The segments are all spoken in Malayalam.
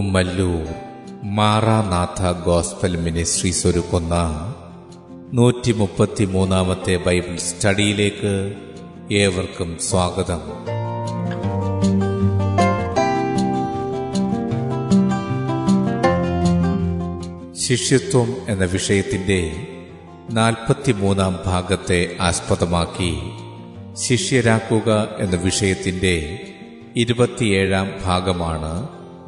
കുമ്മല്ലൂർ മാറാനാഥ ഗോസ്ബൽ മിനിസ്ട്രീസ് ഒരുക്കുന്ന നൂറ്റി മുപ്പത്തി മൂന്നാമത്തെ ബൈബിൾ സ്റ്റഡിയിലേക്ക് ഏവർക്കും സ്വാഗതം. ശിഷ്യത്വം എന്ന വിഷയത്തിന്റെ നാൽപ്പത്തിമൂന്നാം ഭാഗത്തെ ആസ്പദമാക്കി ശിഷ്യരാക്കുക എന്ന വിഷയത്തിന്റെ ഇരുപത്തിയേഴാം ഭാഗമാണ്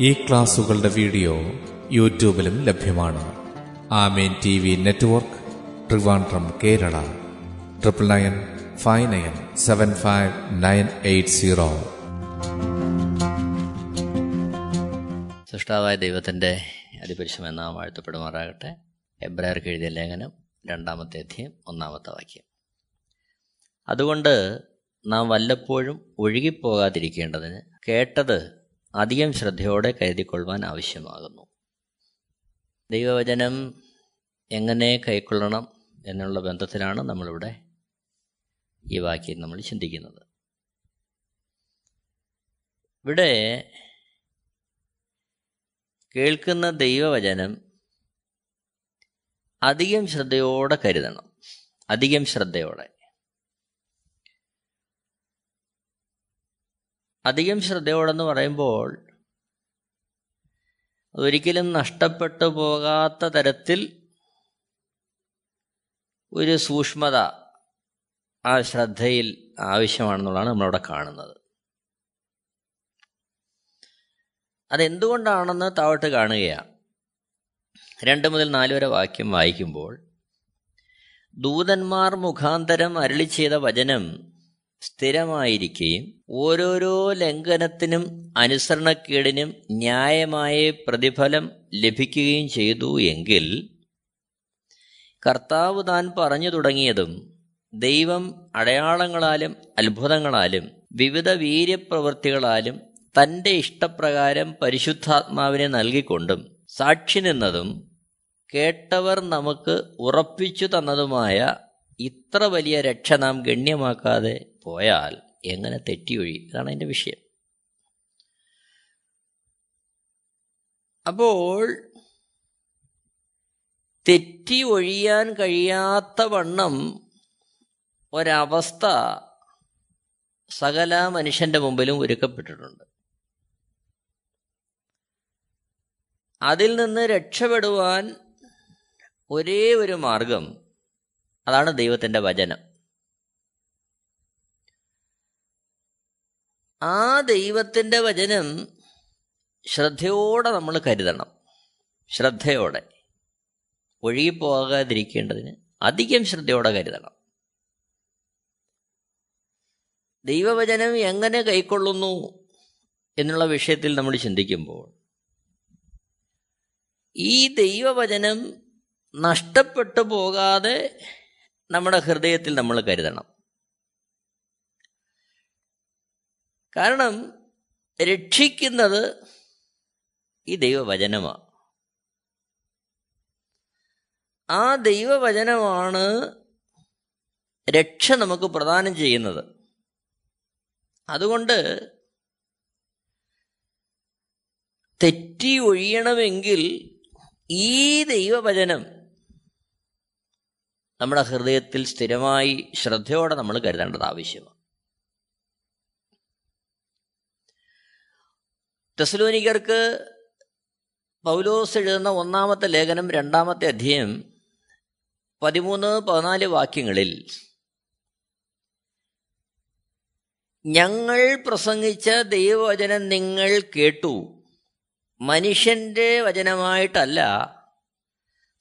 ഈ ക്ലാസുകളുടെ വീഡിയോ യൂട്യൂബിലും ലഭ്യമാണ്. Amen T V network Trivandrum Kerala. Triple nine five nine seven five nine eight zero സൃഷ്ടാവായ ദൈവത്തിന്റെ അതിപരിശം നാം വാഴ്ത്തപ്പെടുമാറാകട്ടെ എബ്രാർക്ക് എഴുതിയ ലേഖനം രണ്ടാമത്തെ അധ്യയം ഒന്നാമത്തെ വാക്യം. അതുകൊണ്ട് നാം വല്ലപ്പോഴും ഒഴുകിപ്പോകാതിരിക്കേണ്ടതിന് കേട്ടത് അധികം ശ്രദ്ധയോടെ കരുതിക്കൊള്ളുവാൻ ആവശ്യമാകുന്നു. ദൈവവചനം എങ്ങനെ കൈക്കൊള്ളണം എന്നുള്ള ബന്ധത്തിലാണ് നമ്മളിവിടെ ഈ വാക്യം നമ്മൾ ചിന്തിക്കുന്നത്. ഇവിടെ കേൾക്കുന്ന ദൈവവചനം അധികം ശ്രദ്ധയോടെ കരുതണം. അധികം ശ്രദ്ധയോടെ. അധികം ശ്രദ്ധയോടെന്ന് പറയുമ്പോൾ ഒരിക്കലും നഷ്ടപ്പെട്ടു പോകാത്ത തരത്തിൽ ഒരു സൂക്ഷ്മത ആ ശ്രദ്ധയിൽ ആവശ്യമാണെന്നുള്ളതാണ് നമ്മളവിടെ കാണുന്നത്. അതെന്തുകൊണ്ടാണെന്ന് താവട്ട് കാണുകയാണ് രണ്ട് മുതൽ നാല് വരെ വാക്യം വായിക്കുമ്പോൾ ദൂതന്മാർ മുഖാന്തരം അരളി ചെയ്ത വചനം സ്ഥിരമായിരിക്കുകയും ഓരോരോ ലംഘനത്തിനും അനുസരണക്കേടിനും ന്യായമായ പ്രതിഫലം ലഭിക്കുകയും ചെയ്തു എങ്കിൽ കർത്താവ് താൻ പറഞ്ഞു തുടങ്ങിയതും ദൈവം അടയാളങ്ങളാലും അത്ഭുതങ്ങളാലും വിവിധ വീര്യപ്രവൃത്തികളാലും തന്റെ ഇഷ്ടപ്രകാരം പരിശുദ്ധാത്മാവിനെ നൽകിക്കൊണ്ടും സാക്ഷി നിന്നതും കേട്ടവർ നമുക്ക് ഉറപ്പിച്ചു തന്നതുമായ ഇത്ര വലിയ രക്ഷ നാം ഗണ്യമാക്കാതെ പോയാൽ എങ്ങനെ തെറ്റിയൊഴി? ഇതാണ് അതിന്റെ വിഷയം. അപ്പോൾ തെറ്റി ഒഴിയാൻ കഴിയാത്ത വണ്ണം ഒരവസ്ഥ സകല മനുഷ്യന്റെ മുമ്പിലും ഒരുക്കപ്പെട്ടിട്ടുണ്ട്. അതിൽ നിന്ന് രക്ഷപ്പെടുവാൻ ഒരേ ഒരു മാർഗം അതാണ് ദൈവത്തിന്റെ വചനം. ആ ദൈവത്തിന്റെ വചനം ശ്രദ്ധയോടെ നമ്മൾ കരുതണം. ശ്രദ്ധയോടെ. ഒഴുകിപ്പോകാതിരിക്കേണ്ടതിന് അധികം ശ്രദ്ധയോടെ കരുതണം. ദൈവവചനം എങ്ങനെ കൈക്കൊള്ളുന്നു എന്നുള്ള വിഷയത്തിൽ നമ്മൾ ചിന്തിക്കുമ്പോൾ ഈ ദൈവവചനം നഷ്ടപ്പെട്ടു പോകാതെ നമ്മുടെ ഹൃദയത്തിൽ നമ്മൾ കരുതണം. കാരണം രക്ഷിക്കുന്നത് ഈ ദൈവവചനമാണ് ആ ദൈവവചനമാണ് രക്ഷ നമുക്ക് പ്രദാനം ചെയ്യുന്നത്. അതുകൊണ്ട് തെറ്റി ഒഴിയണമെങ്കിൽ ഈ ദൈവവചനം നമ്മുടെ ഹൃദയത്തിൽ സ്ഥിരമായി ശ്രദ്ധയോടെ നമ്മൾ കരുതേണ്ടത് ആവശ്യമാണ്. തെസലോനിക്കർക്ക് പൗലോസ് എഴുതുന്ന ഒന്നാമത്തെ ലേഖനം രണ്ടാമത്തെ അധ്യയം പതിമൂന്ന് പതിനാല് വാക്യങ്ങളിൽ ഞങ്ങൾ പ്രസംഗിച്ച ദൈവവചനം നിങ്ങൾ കേട്ടു. മനുഷ്യന്റെ വചനമായിട്ടല്ല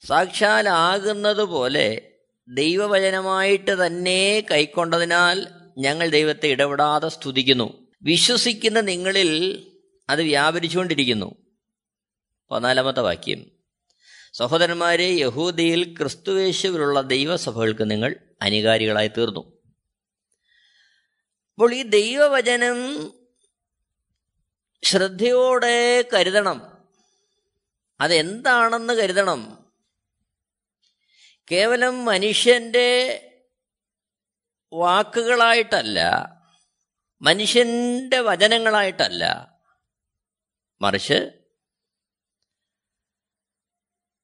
സാക്ഷാലാകുന്നത് പോലെ ദൈവവചനമായിട്ട് തന്നെ കൈക്കൊണ്ടതിനാൽ ഞങ്ങൾ ദൈവത്തെ ഇടപെടാതെ സ്തുതിക്കുന്നു. വിശ്വസിക്കുന്ന നിങ്ങളിൽ അത് വ്യാപരിച്ചുകൊണ്ടിരിക്കുന്നു. പതിനാലാമത്തെ വാക്യം. സഹോദരന്മാരെ യഹൂദിയിൽ ക്രിസ്തുവേശുവിലുള്ള ദൈവസഭകൾക്ക് നിങ്ങൾ അനികാരികളായി തീർന്നു. അപ്പോൾ ഈ ദൈവവചനം ശ്രദ്ധയോടെ കരുതണം. അതെന്താണെന്ന് കരുതണം. കേവലം മനുഷ്യന്റെ വാക്കുകളായിട്ടല്ല മനുഷ്യന്റെ വചനങ്ങളായിട്ടല്ല. മറിച്ച്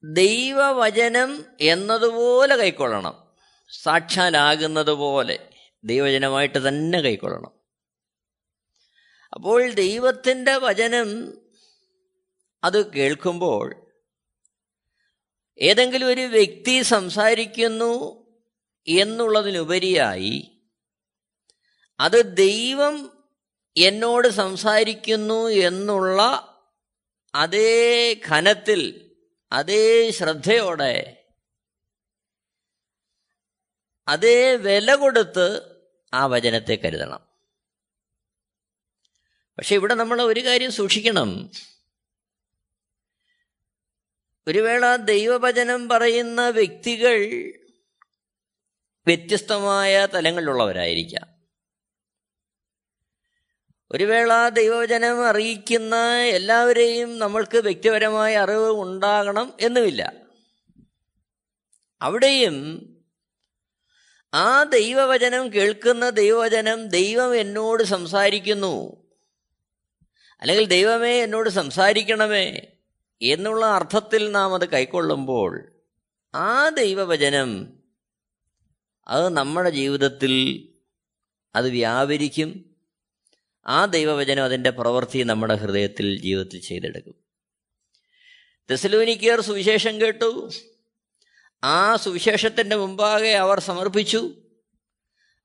ദൈവവചനം എന്നതുപോലെ കൈക്കൊള്ളണം. സാക്ഷാലാകുന്നത് പോലെ ദൈവവചനമായിട്ട് തന്നെ കൈക്കൊള്ളണം. അപ്പോൾ ദൈവത്തിന്റെ വചനം അത് കേൾക്കുമ്പോൾ ഏതെങ്കിലും ഒരു വ്യക്തി സംസാരിക്കുന്നു എന്നുള്ളതിനുപരിയായി അത് ദൈവം എന്നോട് സംസാരിക്കുന്നു എന്നുള്ള അതേ ഘനത്തിൽ അതേ ശ്രദ്ധയോടെ അതേ വില കൊടുത്ത് ആ വചനത്തെ കരുതണം. പക്ഷെ ഇവിടെ നമ്മൾ ഒരു കാര്യം സൂക്ഷിക്കണം. ഒരു വേള ദൈവവചനം പറയുന്ന വ്യക്തികൾ വ്യത്യസ്തമായ തലങ്ങളിലുള്ളവരായിരിക്കാം. ഒരു വേള ദൈവവചനം അറിയിക്കുന്ന എല്ലാവരെയും നമ്മൾക്ക് വ്യക്തിപരമായ അറിവ് ഉണ്ടാകണം എന്നുമില്ല. അവിടെയും ആ ദൈവവചനം കേൾക്കുന്ന ദൈവവചനം ദൈവം എന്നോട് സംസാരിക്കുന്നു. അല്ലെങ്കിൽ ദൈവമേ എന്നോട് സംസാരിക്കണമേ എന്നുള്ള അർത്ഥത്തിൽ നാം അത് കൈക്കൊള്ളുമ്പോൾ ആ ദൈവവചനം അത് നമ്മുടെ ജീവിതത്തിൽ അത് വ്യാപരിക്കും. ആ ദൈവവചനം അതിന്റെ പ്രവൃത്തി നമ്മുടെ ഹൃദയത്തിൽ ജീവിതത്തിൽ ചെയ്തെടുക്കും. തെസലോനിക്കർ സുവിശേഷം കേട്ടു. ആ സുവിശേഷത്തിന്റെ മുമ്പാകെ അവർ സമർപ്പിച്ചു.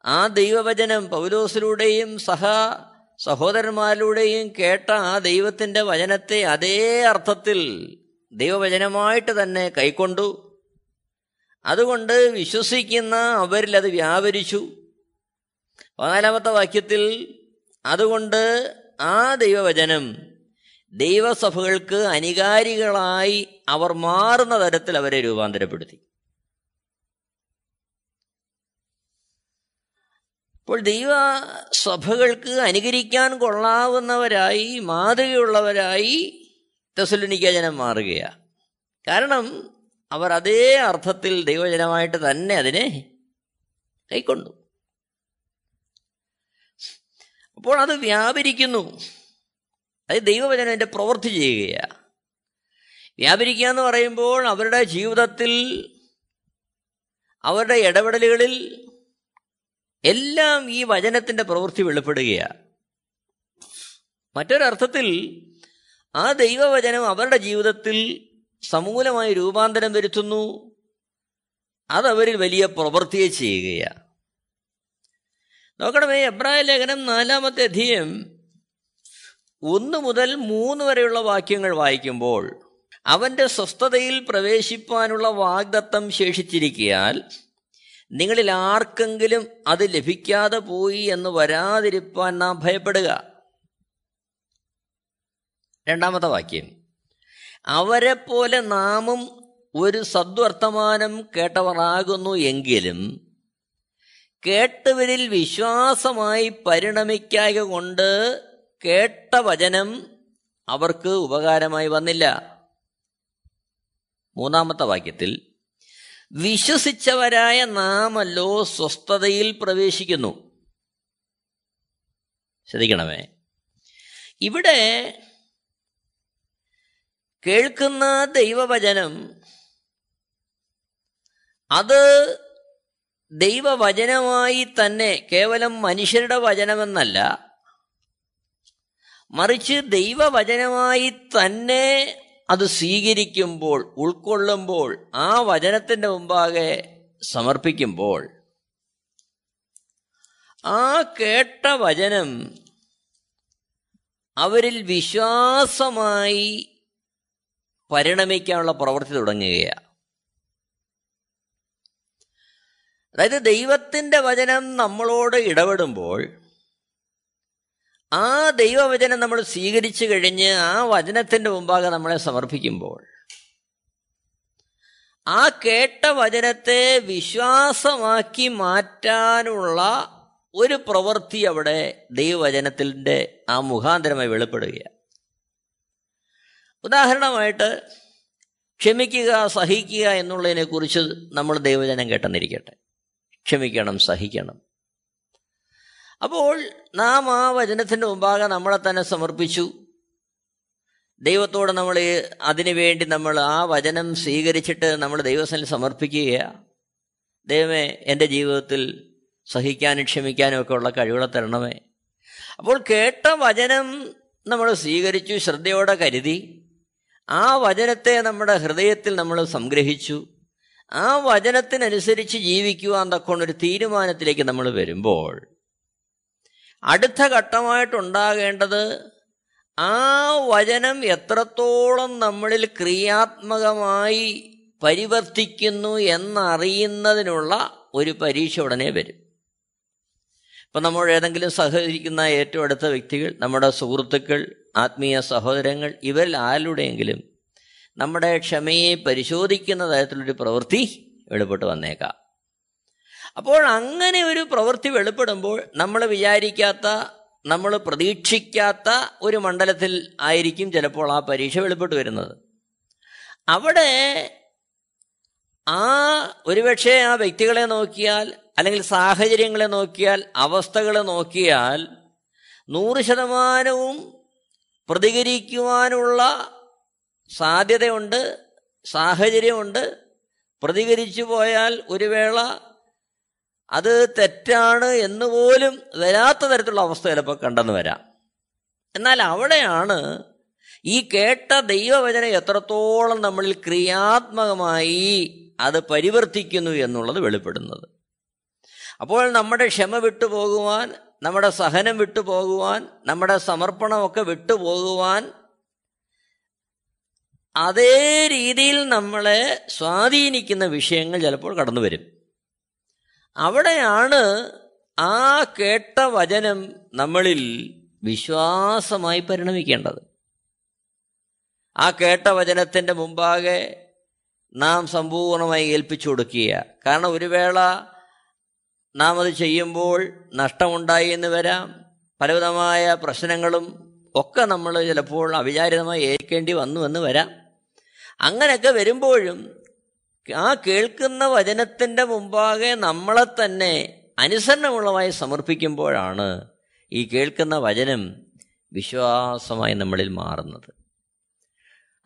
ആ ദൈവവചനം പൗലോസിലൂടെയും സഹ സഹോദരന്മാരിലൂടെയും കേട്ട ആ ദൈവത്തിന്റെ വചനത്തെ അതേ അർത്ഥത്തിൽ ദൈവവചനമായിട്ട് തന്നെ കൈക്കൊണ്ടു. അതുകൊണ്ട് വിശ്വസിക്കുന്ന അവരിൽ അത് വ്യാപരിച്ചു. പതിനാലാമത്തെ വാക്യത്തിൽ അതുകൊണ്ട് ആ ദൈവവചനം ദൈവസഭകൾക്ക് അനികാരികളായി അവർ മാറുന്ന തരത്തിൽ അവരെ രൂപാന്തരപ്പെടുത്തി. അപ്പോൾ ദൈവ സഭകൾക്ക് അനുകരിക്കാൻ കൊള്ളാവുന്നവരായി മാതൃകയുള്ളവരായി തെസലുനിക്ക ജനം മാറുകയാണ് കാരണം അവർ അതേ അർത്ഥത്തിൽ ദൈവജനമായിട്ട് തന്നെ അതിനെ കൈക്കൊണ്ടു. അപ്പോൾ അത് വ്യാപരിക്കുന്നു. അത് ദൈവവചനം എന്റെ പ്രവൃത്തി ചെയ്യുകയാണ് വ്യാപരിക്കുക എന്ന് പറയുമ്പോൾ അവരുടെ ജീവിതത്തിൽ അവരുടെ ഇടപെടലുകളിൽ എല്ലാം ഈ വചനത്തിന്റെ പ്രവൃത്തി വെളിപ്പെടുകയാണ് മറ്റൊരർത്ഥത്തിൽ ആ ദൈവവചനം അവരുടെ ജീവിതത്തിൽ സമൂലമായി രൂപാന്തരം വരുത്തുന്നു. അതവരിൽ വലിയ പ്രവൃത്തിയെ ചെയ്യുകയാണ് നോക്കണമേ എബ്രായ ലേഖനം നാലാമത്തെ അധ്യയം ഒന്ന് മുതൽ മൂന്ന് വരെയുള്ള വാക്യങ്ങൾ വായിക്കുമ്പോൾ അവന്റെ സ്വസ്ഥതയിൽ പ്രവേശിപ്പാനുള്ള വാഗ്ദത്തം ശേഷിച്ചിരിക്കിയാൽ നിങ്ങളിൽ ആർക്കെങ്കിലും അത് ലഭിക്കാതെ പോയി എന്ന് വരാതിരിപ്പാൻ നാം ഭയപ്പെടുക. രണ്ടാമത്തെ വാക്യം. അവരെ പോലെ നാമും ഒരു സദ്വർത്തമാനം കേട്ടവരാകുന്നു എങ്കിലും കേട്ടവരിൽ വിശ്വാസമായി പരിണമിക്കായ കൊണ്ട് കേട്ട വചനം അവർക്ക് ഉപകാരമായി വന്നില്ല. മൂന്നാമത്തെ വാക്യത്തിൽ വിശ്വസിച്ചവരായ നാമല്ലോ സ്വസ്ഥതയിൽ പ്രവേശിക്കുന്നു. ശ്രദ്ധിക്കണമേ. ഇവിടെ കേൾക്കുന്ന ദൈവവചനം അത് ദൈവവചനമായി തന്നെ കേവലം മനുഷ്യരുടെ വചനമെന്നല്ല. മറിച്ച് ദൈവവചനമായി തന്നെ അത് സ്വീകരിക്കുമ്പോൾ ഉൾക്കൊള്ളുമ്പോൾ ആ വചനത്തിന്റെ മുമ്പാകെ സമർപ്പിക്കുമ്പോൾ ആ കേട്ട വചനം അവരിൽ വിശ്വാസമായി പരിണമിക്കാനുള്ള പ്രവൃത്തി തുടങ്ങുകയാണ്. അതായത് ദൈവത്തിന്റെ വചനം നമ്മളോട് ഇടപെടുമ്പോൾ ആ ദൈവവചനം നമ്മൾ സ്വീകരിച്ചു കഴിഞ്ഞ് ആ വചനത്തിന്റെ മുമ്പാകെ നമ്മളെ സമർപ്പിക്കുമ്പോൾ ആ കേട്ട വചനത്തെ വിശ്വാസമാക്കി മാറ്റാനുള്ള ഒരു പ്രവൃത്തി അവിടെ ദൈവവചനത്തിന്റെ ആ മുഖാന്തരമായി വെളിപ്പെടുകയാണ്. ഉദാഹരണമായിട്ട് ക്ഷമിക്കുക സഹിക്കുക എന്നുള്ളതിനെക്കുറിച്ച് നമ്മൾ ദൈവജനം കേട്ടെന്നിരിക്കട്ടെ. ക്ഷമിക്കണം സഹിക്കണം. അപ്പോൾ നാം ആ വചനത്തിന്റെ മുമ്പാകെ നമ്മളെ തന്നെ സമർപ്പിച്ചു. ദൈവത്തോട് നമ്മൾ അതിനു വേണ്ടി നമ്മൾ ആ വചനം സ്വീകരിച്ചിട്ട് നമ്മൾ ദൈവസ്ഥനിൽ സമർപ്പിക്കുകയാണ് ദൈവമേ എന്റെ ജീവിതത്തിൽ സഹിക്കാനും ക്ഷമിക്കാനും ഒക്കെ ഉള്ള കഴിവുകളെ തരണമേ. അപ്പോൾ കേട്ട വചനം നമ്മൾ സ്വീകരിച്ചു ശ്രദ്ധയോടെ കരുതി. ആ വചനത്തെ നമ്മുടെ ഹൃദയത്തിൽ നമ്മൾ സംഗ്രഹിച്ചു. ആ വചനത്തിനനുസരിച്ച് ജീവിക്കുവാൻ തക്കൊണ്ടൊരു തീരുമാനത്തിലേക്ക് നമ്മൾ വരുമ്പോൾ അടുത്ത ഘട്ടമായിട്ടുണ്ടാകേണ്ടത് ആ വചനം എത്രത്തോളം നമ്മളിൽ ക്രിയാത്മകമായി പരിവർത്തിക്കുന്നു എന്നറിയുന്നതിനുള്ള ഒരു പരീക്ഷ ഉടനെ വരും. ഇപ്പം നമ്മൾ ഏതെങ്കിലും സഹകരിക്കുന്ന ഏറ്റവും അടുത്ത വ്യക്തികൾ നമ്മുടെ സുഹൃത്തുക്കൾ ആത്മീയ സഹോദരങ്ങൾ ഇവരിൽ ആരുടെയെങ്കിലും നമ്മുടെ ക്ഷമയെ പരിശോധിക്കുന്ന തരത്തിലൊരു പ്രവൃത്തി വെളിപ്പെട്ട് വന്നേക്കാം. അപ്പോൾ അങ്ങനെ ഒരു പ്രവൃത്തി വെളിപ്പെടുമ്പോൾ നമ്മൾ വിചാരിക്കാത്ത നമ്മൾ പ്രതീക്ഷിക്കാത്ത ഒരു മണ്ഡലത്തിൽ ആയിരിക്കും ചിലപ്പോൾ ആ പരീക്ഷ വെളിപ്പെട്ട് വരുന്നത്. അവിടെ ആ ഒരുപക്ഷെ ആ വ്യക്തികളെ നോക്കിയാൽ അല്ലെങ്കിൽ സാഹചര്യങ്ങളെ നോക്കിയാൽ അവസ്ഥകളെ നോക്കിയാൽ നൂറ് ശതമാനവും പ്രതികരിക്കുവാനുള്ള സാധ്യതയുണ്ട് സാഹചര്യമുണ്ട്. പ്രതികരിച്ചു പോയാൽ ഒരു വേള അത് തെറ്റാണ് എന്ന് പോലും വരാത്ത തരത്തിലുള്ള അവസ്ഥ ചിലപ്പോൾ കണ്ടെന്ന് വരാം. എന്നാൽ അവിടെയാണ് ഈ കേട്ട ദൈവവചന എത്രത്തോളം നമ്മളിൽ ക്രിയാത്മകമായി അത് പരിവർത്തിക്കുന്നു എന്നുള്ളത് വെളിപ്പെടുന്നത്. അപ്പോൾ നമ്മുടെ ക്ഷമ വിട്ടുപോകുവാൻ നമ്മുടെ സഹനം വിട്ടുപോകുവാൻ നമ്മുടെ സമർപ്പണമൊക്കെ വിട്ടുപോകുവാൻ അതേ രീതിയിൽ നമ്മളെ സ്വാധീനിക്കുന്ന വിഷയങ്ങൾ ചിലപ്പോൾ കടന്നു വരും. അവിടെയാണ് ആ കേട്ട വചനം നമ്മളിൽ വിശ്വാസമായി പരിണമിക്കേണ്ടത്. ആ കേട്ട വചനത്തിന്റെ മുമ്പാകെ നാം സമ്പൂർണമായി ഏൽപ്പിച്ചു കൊടുക്കുക കാരണം ഒരു വേള നാം അത് ചെയ്യുമ്പോൾ നഷ്ടമുണ്ടായി എന്ന് വരാം. പലവിധമായ പ്രശ്നങ്ങളും ഒക്കെ നമ്മൾ ചിലപ്പോൾ അവിചാരിതമായി ഏൽക്കേണ്ടി വന്നു എന്ന് വരാം. അങ്ങനെയൊക്കെ വരുമ്പോഴും ആ കേൾക്കുന്ന വചനത്തിന്റെ മുമ്പാകെ നമ്മളെ തന്നെ അനുസരണമുള്ളതായി സമർപ്പിക്കുമ്പോഴാണ് ഈ കേൾക്കുന്ന വചനം വിശ്വാസമായി നമ്മളിൽ മാറുന്നത്.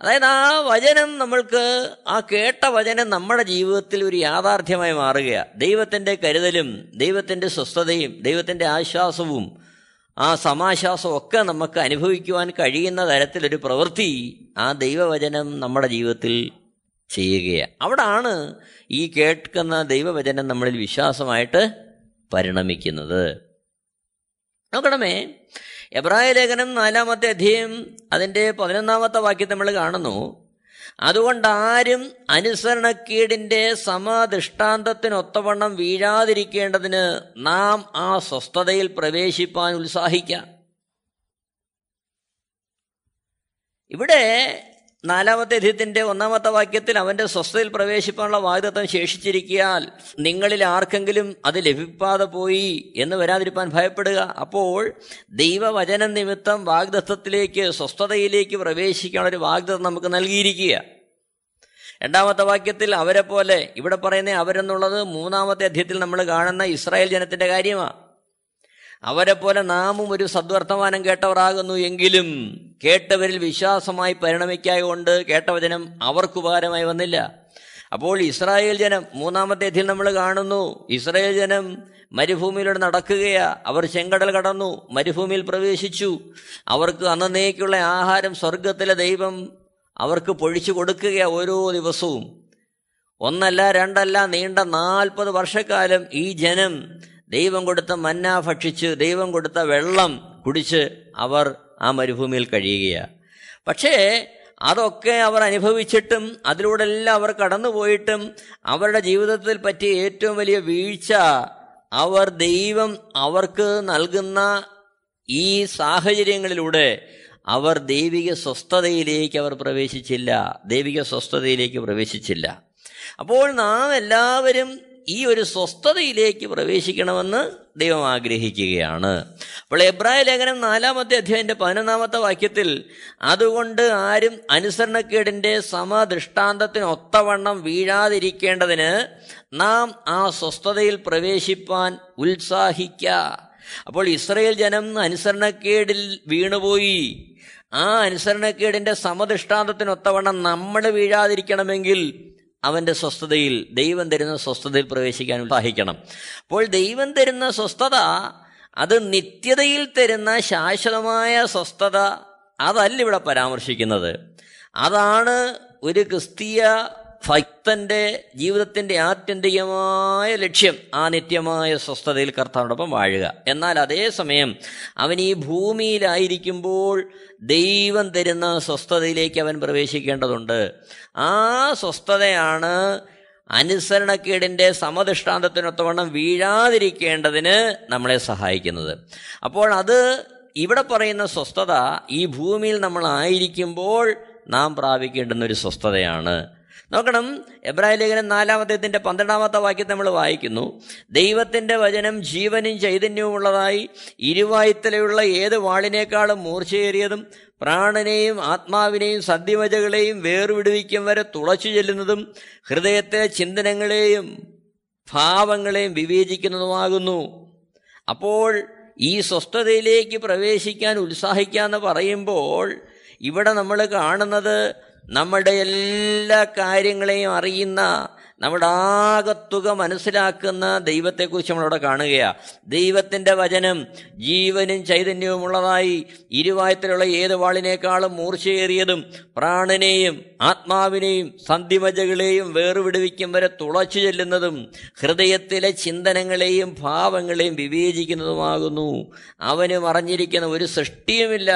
അതായത് ആ വചനം നമ്മൾക്ക് ആ കേട്ട വചനം നമ്മുടെ ജീവിതത്തിൽ ഒരു യാഥാർത്ഥ്യമായി മാറുകയാണ് ദൈവത്തിന്റെ കരുതലും ദൈവത്തിന്റെ സ്വസ്ഥതയും ദൈവത്തിന്റെ ആശ്വാസവും ആ സമാശ്വാസവും ഒക്കെ നമുക്ക് അനുഭവിക്കുവാൻ കഴിയുന്ന തരത്തിലൊരു പ്രവൃത്തി ആ ദൈവവചനം നമ്മുടെ ജീവിതത്തിൽ ചെയ്യുകയാണ് അവിടാണ് ഈ കേൾക്കുന്ന ദൈവവചനം നമ്മളിൽ വിശ്വാസമായിട്ട് പരിണമിക്കുന്നത്. നോക്കണമേ എബ്രായ ലേഖനം നാലാമത്തെ അധ്യയം അതിന്റെ പതിനൊന്നാമത്തെ വാക്യം നമ്മൾ കാണുന്നു അതുകൊണ്ട് ആരും അനുസരണക്കേടിന്റെ സമദൃഷ്ടാന്തത്തിനൊത്തവണ്ണം വീഴാതിരിക്കേണ്ടതിന് നാം ആ സ്വസ്ഥതയിൽ പ്രവേശിപ്പാൻ ഉത്സാഹിക്കാം. ഇവിടെ നാലാമത്തെ അധ്യയത്തിന്റെ ഒന്നാമത്തെ വാക്യത്തിൽ അവന്റെ സ്വസ്ഥതയിൽ പ്രവേശിപ്പാനുള്ള വാഗ്ദത്വം ശേഷിച്ചിരിക്കിയാൽ നിങ്ങളിൽ ആർക്കെങ്കിലും അത് ലഭിക്കാതെ പോയി എന്ന് വരാതിരിക്കാൻ ഭയപ്പെടുക. അപ്പോൾ ദൈവവചന നിമിത്തം വാഗ്ദത്വത്തിലേക്ക് സ്വസ്ഥതയിലേക്ക് പ്രവേശിക്കാനുള്ള ഒരു വാഗ്ദത്വം നമുക്ക് നൽകിയിരിക്കുക. രണ്ടാമത്തെ വാക്യത്തിൽ അവരെ പോലെ ഇവിടെ പറയുന്ന അവരെന്നുള്ളത് മൂന്നാമത്തെ അധ്യയത്തിൽ നമ്മൾ കാണുന്ന ഇസ്രായേൽ ജനത്തിന്റെ കാര്യമാണ്. അവരെ പോലെ നാമും ഒരു സദ്വർത്തമാനം കേട്ടവരാകുന്നു എങ്കിലും കേട്ടവരിൽ വിശ്വാസമായി പരിണമിക്കായ കൊണ്ട് കേട്ട വചനം അവർക്ക് ഉപകാരമായി വന്നില്ല. അപ്പോൾ ഇസ്രായേൽ ജനം മൂന്നാമത്തെ അധ്യയം നമ്മൾ കാണുന്നു ഇസ്രായേൽ ജനം മരുഭൂമിയിലൂടെ നടക്കുകയാ. അവർ ചെങ്കടൽ കടന്നു മരുഭൂമിയിൽ പ്രവേശിച്ചു. അവർക്ക് അന്നേക്കുള്ള ആഹാരം സ്വർഗത്തിലെ ദൈവം അവർക്ക് പൊഴിച്ചു കൊടുക്കുകയാ ഓരോ ദിവസവും. ഒന്നല്ല രണ്ടല്ല നീണ്ട നാൽപ്പത് വർഷക്കാലം ഈ ജനം ദൈവം കൊടുത്ത മന്ന ഭക്ഷിച്ച് ദൈവം കൊടുത്ത വെള്ളം കുടിച്ച് അവർ ആ മരുഭൂമിയിൽ കഴിയുകയാണ് പക്ഷേ അതൊക്കെ അവർ അനുഭവിച്ചിട്ടും അതിലൂടെ എല്ലാം അവർ കടന്നുപോയിട്ടും അവരുടെ ജീവിതത്തിൽ പറ്റിയ ഏറ്റവും വലിയ വീഴ്ച അവർ ദൈവം അവർക്ക് നൽകുന്ന ഈ സാഹചര്യങ്ങളിലൂടെ അവർ ദൈവിക സ്വസ്ഥതയിലേക്ക് അവർ പ്രവേശിച്ചില്ല. ദൈവിക സ്വസ്ഥതയിലേക്ക് പ്രവേശിച്ചില്ല. അപ്പോൾ നാം എല്ലാവരും ഈ ഒരു സ്വസ്ഥതയിലേക്ക് പ്രവേശിക്കണമെന്ന് ദൈവം ആഗ്രഹിക്കുകയാണ്. അപ്പോൾ എബ്രായ ലേഖനം നാലാമത്തെ അധ്യായന്റെ പതിനൊന്നാമത്തെ വാക്യത്തിൽ അതുകൊണ്ട് ആരും അനുസരണക്കേടിന്റെ സമദൃഷ്ടാന്തത്തിന് ഒത്തവണ്ണം വീഴാതിരിക്കേണ്ടതിന് നാം ആ സ്വസ്ഥതയിൽ പ്രവേശിപ്പാൻ ഉത്സാഹിക്ക. അപ്പോൾ ഇസ്രയേൽ ജനം അനുസരണക്കേടിൽ വീണുപോയി. ആ അനുസരണക്കേടിന്റെ സമദൃഷ്ടാന്തത്തിനൊത്തവണ്ണം നമ്മൾ വീഴാതിരിക്കണമെങ്കിൽ അവന്റെ സ്വസ്ഥതയിൽ ദൈവം തരുന്ന സ്വസ്ഥതയിൽ പ്രവേശിക്കാൻ ഉത്സാഹിക്കണം. അപ്പോൾ ദൈവം തരുന്ന സ്വസ്ഥത അത് നിത്യതയിൽ തരുന്ന ശാശ്വതമായ സ്വസ്ഥത അതല്ല ഇവിടെ പരാമർശിക്കുന്നത്. അതാണ് ഒരു ക്രിസ്തീയ ഭക്തന്റെ ജീവിതത്തിന്റെ ആത്യന്തികമായ ലക്ഷ്യം ആ നിത്യമായ സ്വസ്ഥതയിൽ കർത്താവിനോടൊപ്പം വാഴുക. എന്നാൽ അതേസമയം അവൻ ഈ ഭൂമിയിലായിരിക്കുമ്പോൾ ദൈവം തരുന്ന സ്വസ്ഥതയിലേക്ക് അവൻ പ്രവേശിക്കേണ്ടതുണ്ട്. ആ സ്വസ്ഥതയാണ് അനുസരണക്കേടിന്റെ സമദൃഷ്ടാന്തത്തിനൊത്തവണ്ണം വീഴാതിരിക്കേണ്ടതിന് നമ്മളെ സഹായിക്കുന്നത്. അപ്പോൾ അത് ഇവിടെ പറയുന്ന സ്വസ്ഥത ഈ ഭൂമിയിൽ നമ്മൾ ആയിരിക്കുമ്പോൾ നാം പ്രാപിക്കേണ്ടുന്ന ഒരു സ്വസ്ഥതയാണ്. നോക്കണം. എബ്രാഹിം ലേഖനം നാലാമത്തേതിന്റെ പന്ത്രണ്ടാമത്തെ വാക്യത്തെ നമ്മൾ വായിക്കുന്നു. ദൈവത്തിന്റെ വചനം ജീവനും ചൈതന്യവുമുള്ളതായി ഇരുവായുത്തലയുള്ള ഏത് വാളിനേക്കാളും മൂർച്ചയേറിയതും പ്രാണനെയും ആത്മാവിനെയും സദ്യവചകളെയും വേർവിടുവിക്കും വരെ തുളച്ചു ചെല്ലുന്നതും ഹൃദയത്തെ ചിന്തനങ്ങളെയും ഭാവങ്ങളെയും വിവേചിക്കുന്നതുമാകുന്നു. അപ്പോൾ ഈ സ്വസ്ഥതയിലേക്ക് പ്രവേശിക്കാൻ ഉത്സാഹിക്കുക എന്ന് പറയുമ്പോൾ ഇവിടെ നമ്മൾ കാണുന്നത് നമ്മുടെ എല്ലാ കാര്യങ്ങളെയും അറിയുന്ന നമ്മുടെ ആകത്തുക മനസ്സിലാക്കുന്ന ദൈവത്തെക്കുറിച്ച് നമ്മളവിടെ കാണുകയാണ് ദൈവത്തിന്റെ വചനം ജീവനും ചൈതന്യവുമുള്ളതായി ഇരുവായത്തിലുള്ള ഏത് വാളിനേക്കാളും മൂർച്ചയേറിയതും പ്രാണനെയും ആത്മാവിനെയും സന്ധിമജകളെയും വേർവിടുവിക്കും വരെ തുളച്ചു ചെല്ലുന്നതും ഹൃദയത്തിലെ ചിന്തനങ്ങളെയും ഭാവങ്ങളെയും വിവേചിക്കുന്നതുമാകുന്നു. അവന് മറഞ്ഞിരിക്കുന്ന ഒരു സൃഷ്ടിയുമില്ല.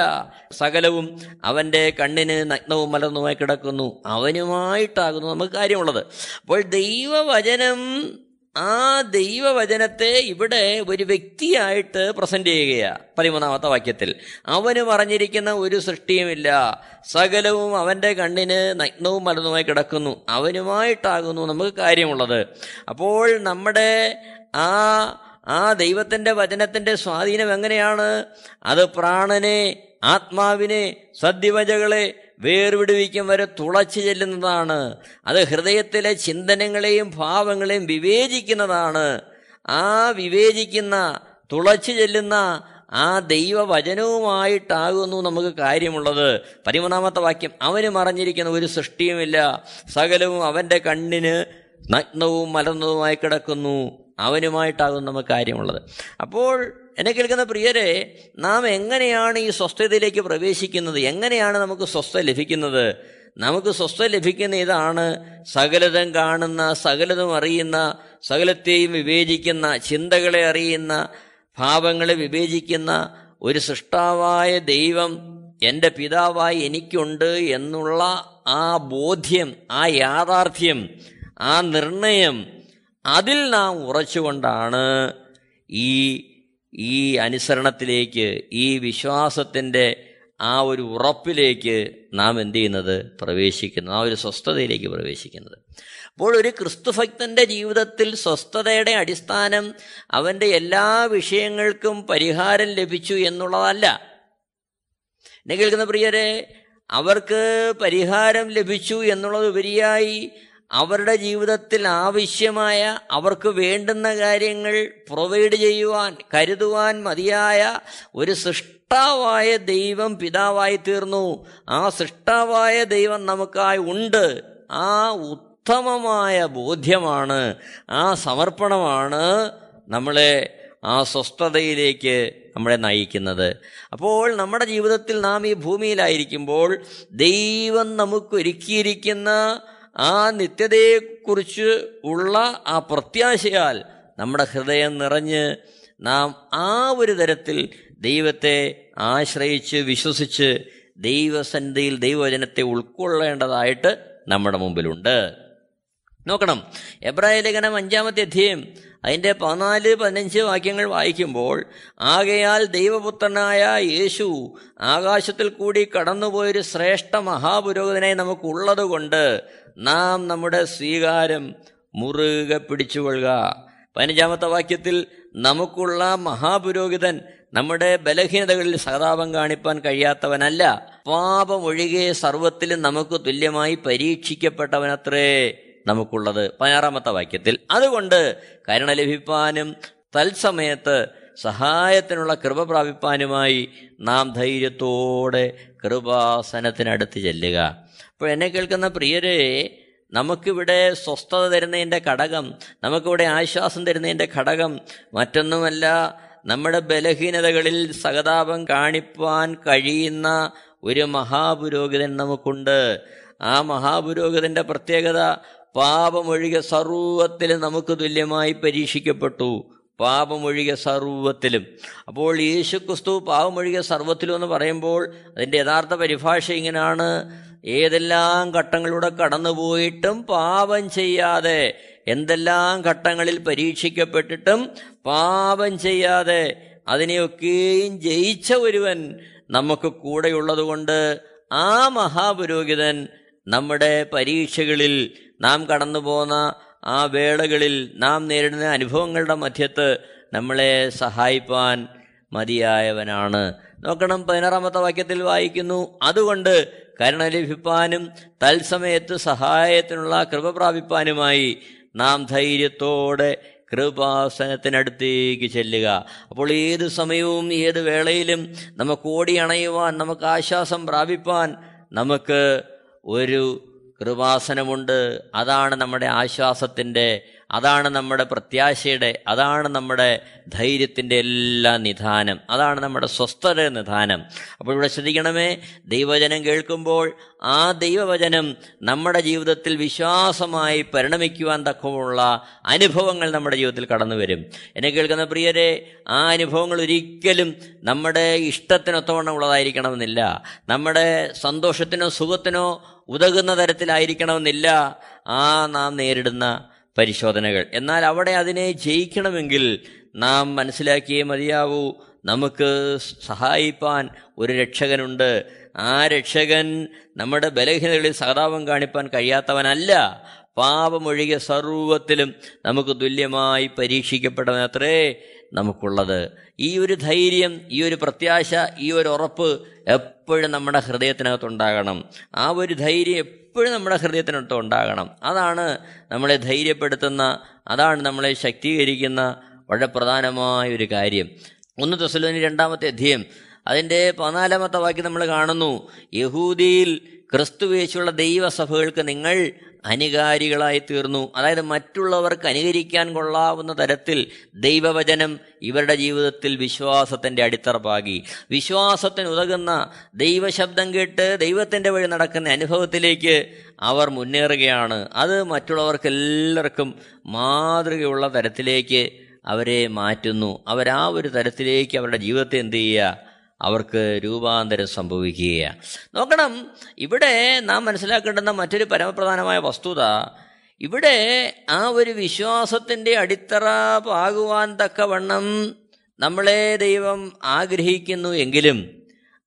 സകലവും അവന്റെ കണ്ണിന് നഗ്നവും മലർന്നുമായി കിടക്കുന്നു. അവനുമായിട്ടാകുന്നു നമുക്ക് കാര്യമുള്ളത്. അപ്പോൾ ദൈവവചനം ആ ദൈവവചനത്തെ ഇവിടെ ഒരു വ്യക്തിയായിട്ട് പ്രസന്റ് ചെയ്യുകയാണ് പതിമൂന്നാമത്തെ വാക്യത്തിൽ. അവന് പറഞ്ഞിരിക്കുന്ന ഒരു സൃഷ്ടിയുമില്ല. സകലവും അവന്റെ കണ്ണിന് നഗ്നവും മലർന്നുമായി കിടക്കുന്നു. അവനുമായിട്ടാകുന്നു നമുക്ക് കാര്യമുള്ളത്. അപ്പോൾ നമ്മുടെ ആ ആ ദൈവത്തിന്റെ വചനത്തിന്റെ സ്വാധീനം എങ്ങനെയാണ്? അത് പ്രാണനെ ആത്മാവിനെ സദ്യവജകളെ വേർവിടുവിക്കും വരെ തുളച്ചു ചെല്ലുന്നതാണ്. അത് ഹൃദയത്തിലെ ചിന്തനങ്ങളെയും ഭാവങ്ങളെയും വിവേചിക്കുന്നതാണ്. ആ വിവേചിക്കുന്ന തുളച്ചു ചെല്ലുന്ന ആ ദൈവവചനവുമായിട്ടാകുന്നു നമുക്ക് കാര്യമുള്ളത്. പതിമൂന്നാമത്തെ വാക്യം അവന് മറഞ്ഞിരിക്കുന്ന ഒരു സൃഷ്ടിയുമില്ല. സകലവും അവന്റെ കണ്ണിന് നഗ്നവും മലർന്നതുമായി കിടക്കുന്നു. അവനുമായിട്ടാകും നമുക്ക് കാര്യമുള്ളത്. അപ്പോൾ എന്നെ കേൾക്കുന്ന പ്രിയരെ നാം എങ്ങനെയാണ് ഈ സ്വസ്ഥതയിലേക്ക് പ്രവേശിക്കുന്നത്? എങ്ങനെയാണ് നമുക്ക് സ്വസ്ഥ ലഭിക്കുന്നത്? നമുക്ക് സ്വസ്ഥ ലഭിക്കുന്ന ഇതാണ് സകലതും കാണുന്ന സകലതും അറിയുന്ന സകലത്തെയും വിവേചിക്കുന്ന ചിന്തകളെ അറിയുന്ന ഭാവങ്ങളെ വിവേചിക്കുന്ന ഒരു സൃഷ്ടാവായ ദൈവം എന്റെ പിതാവായി എനിക്കുണ്ട് എന്നുള്ള ആ ബോധ്യം ആ യാഥാർത്ഥ്യം ആ നിർണയം അതിൽ നാം ഉറച്ചുകൊണ്ടാണ് ഈ ഈ അനുസരണത്തിലേക്ക് ഈ വിശ്വാസത്തിന്റെ ആ ഒരു ഉറപ്പിലേക്ക് നാം എന്ത് ചെയ്യുന്നത്? പ്രവേശിക്കുന്നത് ആ ഒരു സ്വസ്ഥതയിലേക്ക് പ്രവേശിക്കുന്നത്. അപ്പോൾ ഒരു ക്രിസ്തുഭക്തന്റെ ജീവിതത്തിൽ സ്വസ്ഥതയുടെ അടിസ്ഥാനം അവന്റെ എല്ലാ വിഷയങ്ങൾക്കും പരിഹാരം ലഭിച്ചു എന്നുള്ളതല്ല. എന്നെ കേൾക്കുന്ന പ്രിയരെ അവർക്ക് പരിഹാരം ലഭിച്ചു എന്നുള്ളത് എന്നുള്ളതുപരിയായി അവരുടെ ജീവിതത്തിൽ ആവശ്യമായ അവർക്ക് വേണ്ടുന്ന കാര്യങ്ങൾ പ്രൊവൈഡ് ചെയ്യുവാൻ കരുതുവാൻ മതിയായ ഒരു സൃഷ്ടാവായ ദൈവം പിതാവായി തീർന്നു. ആ സൃഷ്ടാവായ ദൈവം നമുക്കായി ഉണ്ട്. ആ ഉത്തമമായ ബോധ്യമാണ് ആ സമർപ്പണമാണ് നമ്മളെ ആ സ്വസ്ഥതയിലേക്ക് നമ്മളെ നയിക്കുന്നത്. അപ്പോൾ നമ്മുടെ ജീവിതത്തിൽ നാം ഈ ഭൂമിയിലായിരിക്കുമ്പോൾ ദൈവം നമുക്കൊരുക്കിയിരിക്കുന്ന ആ നിത്യതയെക്കുറിച്ച് ഉള്ള ആ പ്രത്യാശയാൽ നമ്മുടെ ഹൃദയം നിറഞ്ഞ് നാം ആ ഒരു തരത്തിൽ ദൈവത്തെ ആശ്രയിച്ച് വിശ്വസിച്ച് ദൈവസന്ധിയിൽ ദൈവവചനത്തെ ഉൾക്കൊള്ളേണ്ടതായിട്ട് നമ്മുടെ മുമ്പിലുണ്ട്. നോക്കണം. എബ്രാഹിം ലേഖനം അഞ്ചാമത്തെ അധ്യയം അതിന്റെ പതിനാല് പതിനഞ്ച് വാക്യങ്ങൾ വായിക്കുമ്പോൾ ആകയാൽ ദൈവപുത്രനായ യേശു ആകാശത്തിൽ കൂടി കടന്നുപോയൊരു ശ്രേഷ്ഠ മഹാപുരോഹിതനെ നമുക്കുള്ളതുകൊണ്ട് നാം നമ്മുടെ സ്വീകാരം മുറുകെ പിടിച്ചുകൊള്ളുക. പതിനഞ്ചാമത്തെ വാക്യത്തിൽ നമുക്കുള്ള മഹാപുരോഹിതൻ നമ്മുടെ ബലഹീനതകളിൽ സഹതാപം കാണിപ്പാൻ കഴിയാത്തവനല്ല. പാപമൊഴികെ സർവത്തിലും നമുക്ക് തുല്യമായി പരീക്ഷിക്കപ്പെട്ടവനത്രേ. നമുക്കുള്ളത് പതിനാറാമത്തെ വാക്യത്തിൽ. അതുകൊണ്ട് കരുണ ലഭിപ്പാനും തത്സമയത്ത് സഹായത്തിനുള്ള കൃപ പ്രാപിപ്പാനുമായി നാം ധൈര്യത്തോടെ കൃപാസനത്തിനടുത്ത് ചെല്ലുക. അപ്പോൾ എന്നെ കേൾക്കുന്ന പ്രിയരെ നമുക്കിവിടെ സ്വസ്ഥത തരുന്നതിന്റെ ഘടകം നമുക്കിവിടെ ആശ്വാസം തരുന്നതിന്റെ ഘടകം മറ്റൊന്നുമല്ല നമ്മുടെ ബലഹീനതകളിൽ സഹതാപം കാണിപ്പാൻ കഴിയുന്ന ഒരു മഹാപുരോഹിതൻ നമുക്കുണ്ട്. ആ മഹാപുരോഹിതന്റെ പ്രത്യേകത പാപമൊഴികെ സർവത്തിലും നമുക്ക് തുല്യമായി പരീക്ഷിക്കപ്പെട്ടു. പാപമൊഴികെ സർവത്തിലും. അപ്പോൾ യേശുക്രിസ്തു പാപമൊഴികെ സർവത്തിലും എന്ന് പറയുമ്പോൾ അതിന്റെ യഥാർത്ഥ പരിഭാഷ ഇങ്ങനെയാണ് ഏതെല്ലാം ഘട്ടങ്ങളിലൂടെ കടന്നുപോയിട്ടും പാപം ചെയ്യാതെ എന്തെല്ലാം ഘട്ടങ്ങളിൽ പരീക്ഷിക്കപ്പെട്ടിട്ടും പാപം ചെയ്യാതെ അതിനെയൊക്കെയും ജയിച്ച ഒരുവൻ നമുക്ക് കൂടെയുള്ളതുകൊണ്ട് ആ മഹാപുരോഹിതൻ നമ്മുടെ പരീക്ഷകളിൽ നാം കടന്നു പോകുന്ന ആ വേളകളിൽ നാം നേരിടുന്ന അനുഭവങ്ങളുടെ മധ്യത്ത് നമ്മളെ സഹായിപ്പാൻ മതിയായവനാണ്. നോക്കണം പതിനാറാമത്തെ വാക്യത്തിൽ വായിക്കുന്നു അതുകൊണ്ട് കരുണ ലഭിപ്പാനും തത്സമയത്ത് സഹായത്തിനുള്ള കൃപ പ്രാപിപ്പാനുമായി നാം ധൈര്യത്തോടെ കൃപാസനത്തിനടുത്തേക്ക് ചെല്ലുക. അപ്പോൾ ഏത് സമയവും ഏത് വേളയിലും നമുക്ക് ഓടിയണയുവാൻ നമുക്ക് ആശ്വാസം പ്രാപിപ്പാൻ നമുക്ക് ഒരു കൃപാസനമുണ്ട്. അതാണ് നമ്മുടെ ആശ്വാസത്തിന്റെ അതാണ് നമ്മുടെ പ്രത്യാശയുടെ അതാണ് നമ്മുടെ ധൈര്യത്തിന്റെ എല്ലാ നിധാനം. അതാണ് നമ്മുടെ സ്വസ്ഥത നിധാനം. അപ്പോൾ ഇവിടെ ശ്രദ്ധിക്കണമേ ദൈവവചനം കേൾക്കുമ്പോൾ ആ ദൈവവചനം നമ്മുടെ ജീവിതത്തിൽ വിശ്വാസമായി പരിണമിക്കുവാൻ തക്കമുള്ള അനുഭവങ്ങൾ നമ്മുടെ ജീവിതത്തിൽ കടന്നു വരും എന്നെ കേൾക്കുന്ന പ്രിയരെ ആ അനുഭവങ്ങൾ ഒരിക്കലും നമ്മുടെ ഇഷ്ടത്തിനൊത്തവണ്ണം ഉള്ളതായിരിക്കണമെന്നില്ല. നമ്മുടെ സന്തോഷത്തിനോ സുഖത്തിനോ ഉതകുന്ന തരത്തിലായിരിക്കണമെന്നില്ല. ആ നാം നേരിടുന്ന പരിശോധനകൾ. എന്നാൽ അവിടെ അതിനെ ജയിക്കണമെങ്കിൽ നാം മനസ്സിലാക്കിയേ മതിയാവൂ. നമുക്ക് സഹായിപ്പാൻ ഒരു രക്ഷകനുണ്ട്. ആ രക്ഷകൻ നമ്മുടെ ബലഹീനതകളിൽ സഹതാപം കാണിപ്പാൻ കഴിയാത്തവനല്ല. പാപമൊഴികെ സർവത്തിലും നമുക്ക് തുല്യമായി പരീക്ഷിക്കപ്പെടുന്നത്രേ നമുക്കുള്ളത്. ഈ ഒരു ധൈര്യം ഈ ഒരു പ്രത്യാശ ഈ ഒരു ഉറപ്പ് എപ്പോഴും നമ്മുടെ ഹൃദയത്തിനകത്തുണ്ടാകണം. ആ ഒരു ധൈര്യം എപ്പോഴും നമ്മുടെ ഹൃദയത്തിനകത്ത് ഉണ്ടാകണം. അതാണ് നമ്മളെ ധൈര്യപ്പെടുത്തുന്ന അതാണ് നമ്മളെ ശക്തീകരിക്കുന്ന വളരെ പ്രധാനമായ ഒരു കാര്യം. ഒന്ന് തെസലോനി രണ്ടാമത്തെ അധ്യയം. അതിന്റെ പതിനാലാമത്തെ വാക്യം നമ്മൾ കാണുന്നു. യഹൂദിയിൽ ക്രിസ്തുവേശുള്ള ദൈവസഭകൾക്ക് നിങ്ങൾ അനുകാരികളായി തീർന്നു. അതായത് മറ്റുള്ളവർക്ക് അനുകരിക്കാൻ കൊള്ളാവുന്ന തരത്തിൽ ദൈവവചനം ഇവരുടെ ജീവിതത്തിൽ വിശ്വാസത്തിന്റെ അടിത്തറ പാകി വിശ്വാസത്തിന് ഉതകുന്ന ദൈവശബ്ദം കേട്ട് ദൈവത്തിന്റെ വഴി നടക്കുന്ന അനുഭവത്തിലേക്ക് അവർ മുന്നേറുകയാണ്. അത് മറ്റുള്ളവർക്ക് എല്ലാവർക്കും മാതൃകയുള്ള തരത്തിലേക്ക് അവരെ മാറ്റുന്നു. അവരാ ഒരു തരത്തിലേക്ക് അവരുടെ ജീവിതത്തെ എന്ത് ചെയ്യുക? അവർക്ക് രൂപാന്തരം സംഭവിക്കുകയാണ്. നോക്കണം ഇവിടെ നാം മനസ്സിലാക്കേണ്ടുന്ന മറ്റൊരു പരമപ്രധാനമായ വസ്തുത ഇവിടെ ആ ഒരു വിശ്വാസത്തിന്റെ അടിത്തറ പാകുവാൻ തക്കവണ്ണം നമ്മളെ ദൈവം ആഗ്രഹിക്കുന്നു എങ്കിലും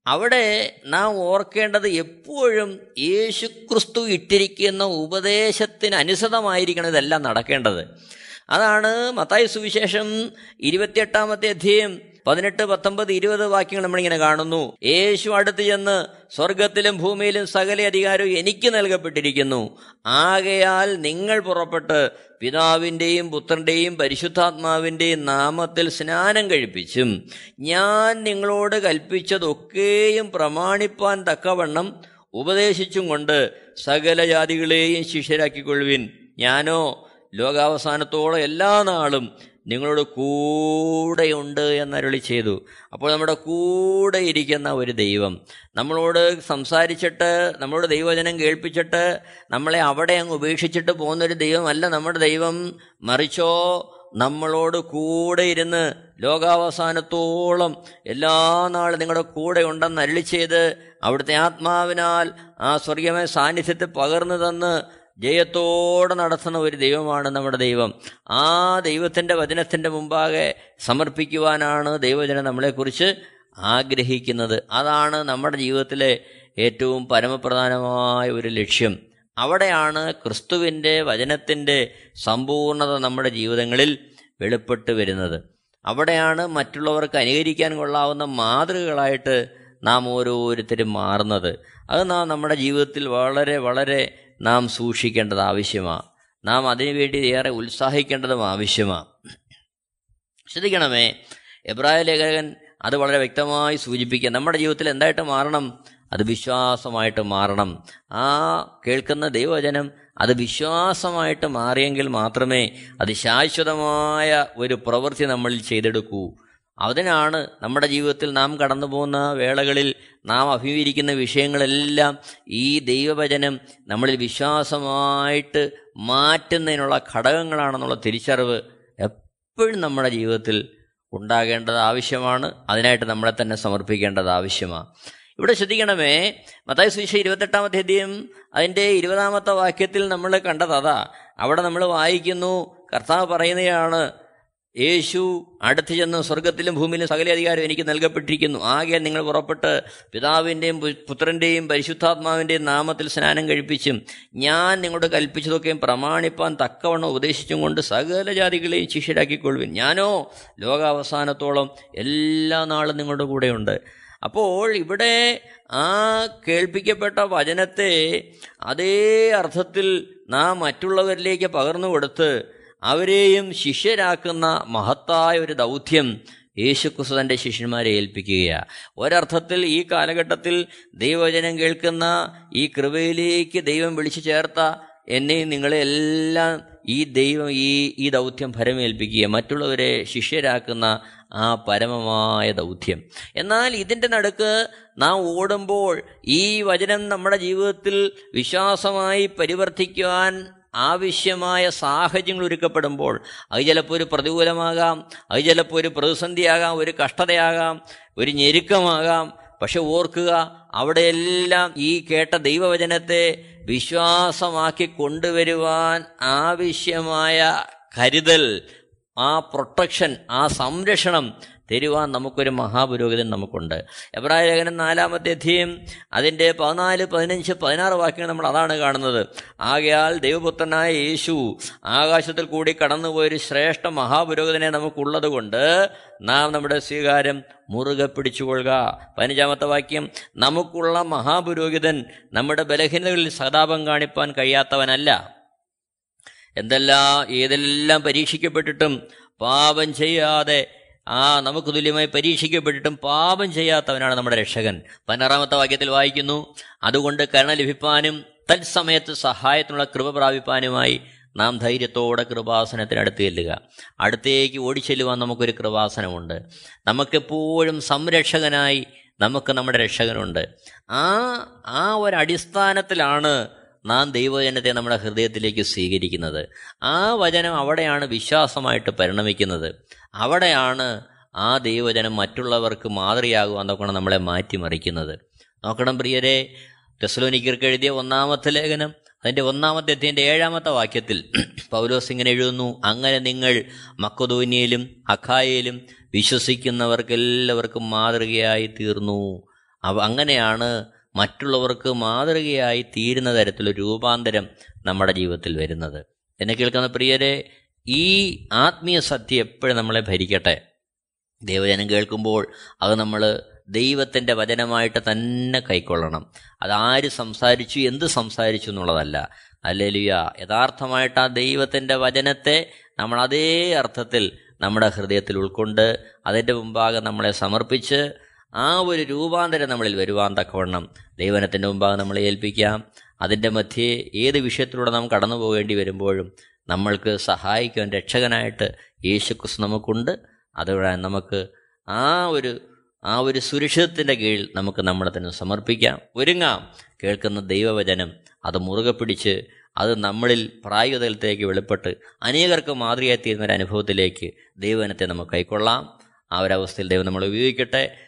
അവിടെ നാം ഓർക്കേണ്ടത് എപ്പോഴും യേശുക്രിസ്തു ഇട്ടിരിക്കുന്ന ഉപദേശത്തിന് അനുസൃതമായിരിക്കണം ഇതെല്ലാം നടക്കേണ്ടത്. അതാണ് മത്തായ സുവിശേഷം ഇരുപത്തിയെട്ടാമത്തെ അധ്യയം. പതിനെട്ട് പത്തൊമ്പത് ഇരുപത് വാക്യങ്ങൾ നമ്മളിങ്ങനെ കാണുന്നു. യേശു അടുത്ത് ചെന്ന് സ്വർഗത്തിലും ഭൂമിയിലും സകല അധികാരവും എനിക്ക് നൽകപ്പെട്ടിരിക്കുന്നു. ആകയാൽ നിങ്ങൾ പുറപ്പെട്ട് പിതാവിന്റെയും പുത്രന്റെയും പരിശുദ്ധാത്മാവിന്റെയും നാമത്തിൽ സ്നാനം കഴിപ്പിച്ചും ഞാൻ നിങ്ങളോട് കൽപ്പിച്ചതൊക്കെയും പ്രമാണിപ്പാൻ തക്കവണ്ണം ഉപദേശിച്ചും കൊണ്ട് സകല ജാതികളെയും ശിഷ്യരാക്കിക്കൊള്ളുവിൻ. ഞാനോ ലോകാവസാനത്തോളം എല്ലാ നാളും നിങ്ങളോട് കൂടെയുണ്ട് എന്നരുളി ചെയ്തു. അപ്പോൾ നമ്മുടെ കൂടെ ഇരിക്കുന്ന ഒരു ദൈവം നമ്മളോട് സംസാരിച്ചിട്ട് നമ്മളോട് ദൈവവചനം കേൾപ്പിച്ചിട്ട് നമ്മളെ അവിടെ അങ്ങ് ഉപേക്ഷിച്ചിട്ട് പോകുന്നൊരു ദൈവമല്ല നമ്മുടെ ദൈവം. മറിച്ചോ നമ്മളോട് കൂടെ ഇരുന്ന് ലോകാവസാനത്തോളം എല്ലാ നാളും നിങ്ങളുടെ കൂടെ ഉണ്ടെന്ന് അരളി ചെയ്ത് അവിടുത്തെ ആത്മാവിനാൽ ആ സ്വർഗീയമായ സാന്നിധ്യത്തെ പകർന്നു തന്ന് ജയത്തോടെ നടത്തുന്ന ഒരു ദൈവമാണ് നമ്മുടെ ദൈവം. ആ ദൈവത്തിന്റെ വചനത്തിന്റെ മുമ്പാകെ സമർപ്പിക്കുവാനാണ് ദൈവജനം നമ്മളെക്കുറിച്ച് ആഗ്രഹിക്കുന്നത്. അതാണ് നമ്മുടെ ജീവിതത്തിലെ ഏറ്റവും പരമപ്രധാനമായ ഒരു ലക്ഷ്യം. അവിടെയാണ് ക്രിസ്തുവിന്റെ വചനത്തിന്റെ സമ്പൂർണത നമ്മുടെ ജീവിതങ്ങളിൽ വെളിപ്പെട്ട് വരുന്നത്. അവിടെയാണ് മറ്റുള്ളവർക്ക് അനുകരിക്കാൻ കൊള്ളാവുന്ന മാതൃകകളായിട്ട് നാം ഓരോരുത്തരും മാറുന്നത്. അത് നാം നമ്മുടെ ജീവിതത്തിൽ വളരെ വളരെ നാം സൂക്ഷിക്കേണ്ടത് ആവശ്യമാണ് നാം അതിനുവേണ്ടി ഏറെ ഉത്സാഹിക്കേണ്ടതും ആവശ്യമാണ് ശ്രദ്ധിക്കണമേ എബ്രായ ലേഖകൻ അത് വളരെ വ്യക്തമായി സൂചിപ്പിക്കുക. നമ്മുടെ ജീവിതത്തിൽ എന്തായിട്ട് മാറണം? അത് വിശ്വാസമായിട്ട് മാറണം. ആ കേൾക്കുന്ന ദൈവവചനം അത് വിശ്വാസമായിട്ട് മാറിയെങ്കിൽ മാത്രമേ അത് ശാശ്വതമായ ഒരു പ്രവൃത്തി നമ്മളിൽ ചെയ്തെടുക്കൂ. അതിനാണ് നമ്മുടെ ജീവിതത്തിൽ നാം കടന്നു പോകുന്ന വേളകളിൽ നാം അഭിമുഖീകരിക്കുന്ന വിഷയങ്ങളെല്ലാം ഈ ദൈവവചനം നമ്മളിൽ വിശ്വാസമായിട്ട് മാറ്റുന്നതിനുള്ള ഘടകങ്ങളാണെന്നുള്ള തിരിച്ചറിവ് എപ്പോഴും നമ്മുടെ ജീവിതത്തിൽ ഉണ്ടാകേണ്ടത് ആവശ്യമാണ്. അതിനായിട്ട് നമ്മളെ തന്നെ സമർപ്പിക്കേണ്ടത് ആവശ്യമാണ്. ഇവിടെ ശ്രദ്ധിക്കണമേ മത്തായ സുവിശേഷം ഇരുപത്തെട്ടാമത്തെ അധ്യയം അതിന്റെ ഇരുപതാമത്തെ വാക്യത്തിൽ നമ്മൾ കണ്ടത് അതാ അവിടെ നമ്മൾ വായിക്കുന്നു കർത്താവ് പറയുന്നതാണ് യേശു അടുത്ത് ചെന്ന് സ്വർഗത്തിലും ഭൂമിയിലും സകല അധികാരം എനിക്ക് നൽകപ്പെട്ടിരിക്കുന്നു. ആകെ നിങ്ങൾ പുറപ്പെട്ട് പിതാവിന്റെയും പുത്രന്റെയും പരിശുദ്ധാത്മാവിന്റെയും നാമത്തിൽ സ്നാനം കഴിപ്പിച്ചും ഞാൻ നിങ്ങളോട് കൽപ്പിച്ചതൊക്കെയും പ്രമാണിപ്പാൻ തക്കവണ്ണം ഉപദേശിച്ചും കൊണ്ട് സകല ജാതികളെയും ശിഷ്യരാക്കിക്കൊള്ളുവിൻ ഞാനോ ലോകാവസാനത്തോളം എല്ലാ നാളും നിങ്ങളുടെ കൂടെയുണ്ട്. അപ്പോൾ ഇവിടെ ആ കേൾപ്പിക്കപ്പെട്ട വചനത്തെ അതേ അർത്ഥത്തിൽ നാം മറ്റുള്ളവരിലേക്ക് പകർന്നു കൊടുത്ത് അവരെയും ശിഷ്യരാക്കുന്ന മഹത്തായ ഒരു ദൗത്യം യേശുക്രിസ്തു തന്റെ ശിഷ്യന്മാരെ ഏൽപ്പിക്കുകയാണ് ഒരർത്ഥത്തിൽ ഈ കാലഘട്ടത്തിൽ ദൈവവചനം കേൾക്കുന്ന ഈ കൃപയിലേക്ക് ദൈവം വിളിച്ചു ചേർത്ത എന്നെയും നിങ്ങളെ എല്ലാം ഈ ദൈവം ഈ ഈ ദൗത്യം ഭരമേൽപ്പിക്കുക മറ്റുള്ളവരെ ശിഷ്യരാക്കുന്ന ആ പരമമായ ദൗത്യം. എന്നാൽ ഇതിന്റെ നടുക്ക് നാം ഓടുമ്പോൾ ഈ വചനം നമ്മുടെ ജീവിതത്തിൽ വിശ്വാസമായി പരിവർത്തിക്കുവാൻ ആവശ്യമായ സാഹചര്യങ്ങൾ ഒരുക്കപ്പെടുമ്പോൾ അത് ചിലപ്പോൾ ഒരു പ്രതികൂലമാകാം അത് ചിലപ്പോൾ ഒരു പ്രതിസന്ധിയാകാം ഒരു കഷ്ടതയാകാം ഒരു ഞെരുക്കമാകാം. പക്ഷെ ഓർക്കുക അവിടെയെല്ലാം ഈ കേട്ട ദൈവവചനത്തെ വിശ്വാസമാക്കി കൊണ്ടുവരുവാൻ ആവശ്യമായ കരുതൽ ആ പ്രൊട്ടക്ഷൻ ആ സംരക്ഷണം തരുവാൻ നമുക്കൊരു മഹാപുരോഹിതൻ നമുക്കുണ്ട്. എബ്രായ ലേഖനം നാലാമത്തെ അധ്യയം അതിന്റെ പതിനാല് പതിനഞ്ച് പതിനാറ് വാക്യങ്ങൾ നമ്മൾ അതാണ് കാണുന്നത്. ആകയാൽ ദൈവപുത്രനായ യേശു ആകാശത്തിൽ കൂടി കടന്നുപോയൊരു ശ്രേഷ്ഠ മഹാപുരോഹിതനെ നമുക്കുള്ളത് കൊണ്ട് നാം നമ്മുടെ സ്വീകാരം മുറുകെ പിടിച്ചുകൊള്ളുക. പതിനഞ്ചാമത്തെ വാക്യം നമുക്കുള്ള മഹാപുരോഹിതൻ നമ്മുടെ ബലഹീനതകളിൽ സഹതാപം കാണിപ്പാൻ കഴിയാത്തവനല്ല. എന്തെല്ലാം ഏതെല്ലാം പരീക്ഷിക്കപ്പെട്ടിട്ടും പാപം ചെയ്യാതെ ആ നമുക്ക് തുല്യമായി പരീക്ഷിക്കപ്പെട്ടിട്ടും പാപം ചെയ്യാത്തവനാണ് നമ്മുടെ രക്ഷകൻ. പതിനാറാമത്തെ വാക്യത്തിൽ വായിക്കുന്നു അതുകൊണ്ട് കരുണ ലഭിപ്പാനും തത്സമയത്ത് സഹായത്തിനുള്ള കൃപ പ്രാപിപ്പാനുമായി നാം ധൈര്യത്തോടെ കൃപാസനത്തിനടുത്ത് ചെല്ലുക. അടുത്തേക്ക് ഓടിച്ചെല്ലുവാൻ നമുക്കൊരു കൃപാസനമുണ്ട്. നമുക്കെപ്പോഴും സംരക്ഷകനായി നമുക്ക് നമ്മുടെ രക്ഷകനുണ്ട്. ആ ആ ഒരു അടിസ്ഥാനത്തിലാണ് നാം ദൈവവചനത്തെ നമ്മുടെ ഹൃദയത്തിലേക്ക് സ്വീകരിക്കുന്നത്. ആ വചനം അവിടെയാണ് വിശ്വാസമായിട്ട് പരിണമിക്കുന്നത്. അവിടെയാണ് ആ ദൈവവചനം മറ്റുള്ളവർക്ക് മാതൃയാകുവാൻ എന്നൊക്കെയാണ് നമ്മളെ മാറ്റിമറിക്കുന്നത്. നോക്കണം പ്രിയരെ ടെസ്ലോനിക്കർക്ക് എഴുതിയ ഒന്നാമത്തെ ലേഖനം അതിന്റെ ഒന്നാമത്തെ എത്തിയതിന്റെ ഏഴാമത്തെ വാക്യത്തിൽ പൗലോസ് ഇങ്ങനെ എഴുതുന്നു അങ്ങനെ നിങ്ങൾ മക്കതോന്യയിലും അഖായയിലും വിശ്വസിക്കുന്നവർക്കെല്ലാവർക്കും മാതൃകയായി തീർന്നു. അങ്ങനെയാണ് മറ്റുള്ളവർക്ക് മാതൃകയായി തീരുന്ന തരത്തിലൊരു രൂപാന്തരം നമ്മുടെ ജീവിതത്തിൽ വരുന്നത്. എന്നെ കേൾക്കുന്ന പ്രിയരെ ഈ ആത്മീയ സത്യം എപ്പോഴും നമ്മളെ ഭരിക്കട്ടെ. ദൈവജനം കേൾക്കുമ്പോൾ അത് നമ്മൾ ദൈവത്തിന്റെ വചനമായിട്ട് തന്നെ കൈക്കൊള്ളണം. അതാര് സംസാരിച്ചു എന്ത് സംസാരിച്ചു എന്നുള്ളതല്ല. അല്ലേലുയ യഥാർത്ഥമായിട്ട് ആ ദൈവത്തിന്റെ വചനത്തെ നമ്മൾ അതേ അർത്ഥത്തിൽ നമ്മുടെ ഹൃദയത്തിൽ ഉൾക്കൊണ്ട് അതിന്റെ മുമ്പാകെ നമ്മളെ സമർപ്പിച്ച് ആ ഒരു രൂപാന്തരം നമ്മളിൽ വരുവാൻ തക്കവണ്ണം ദൈവനത്തിന്റെ മുമ്പാകെ നമ്മളെ ഏൽപ്പിക്കാം. അതിന്റെ മധ്യേ ഏത് വിഷയത്തിലൂടെ നാം കടന്നു പോകേണ്ടി വരുമ്പോഴും നമ്മൾക്ക് സഹായിക്കാൻ രക്ഷകനായിട്ട് യേശുക്രിസ്തു നമുക്കുണ്ട്. അതുകൊണ്ട് നമുക്ക് ആ ഒരു ആ ഒരു സുരക്ഷിതത്തിന്റെ കീഴിൽ നമുക്ക് നമ്മളെ തന്നെ സമർപ്പിക്കാം. ഒരുങ്ങാം. കേൾക്കുന്ന ദൈവവചനം അത് മുറുകെ പിടിച്ച് അത് നമ്മളിൽ പ്രായോഗികതലത്തേക്ക് വെളിപ്പെട്ട് അനേകർക്ക് മാതൃകയായി തീരുന്ന ഒരു അനുഭവത്തിലേക്ക് ദൈവവചനത്തെ നമുക്ക് കൈക്കൊള്ളാം. ആ ഒരവസ്ഥയിൽ ദൈവം നമ്മൾ ഉപയോഗിക്കട്ടെ.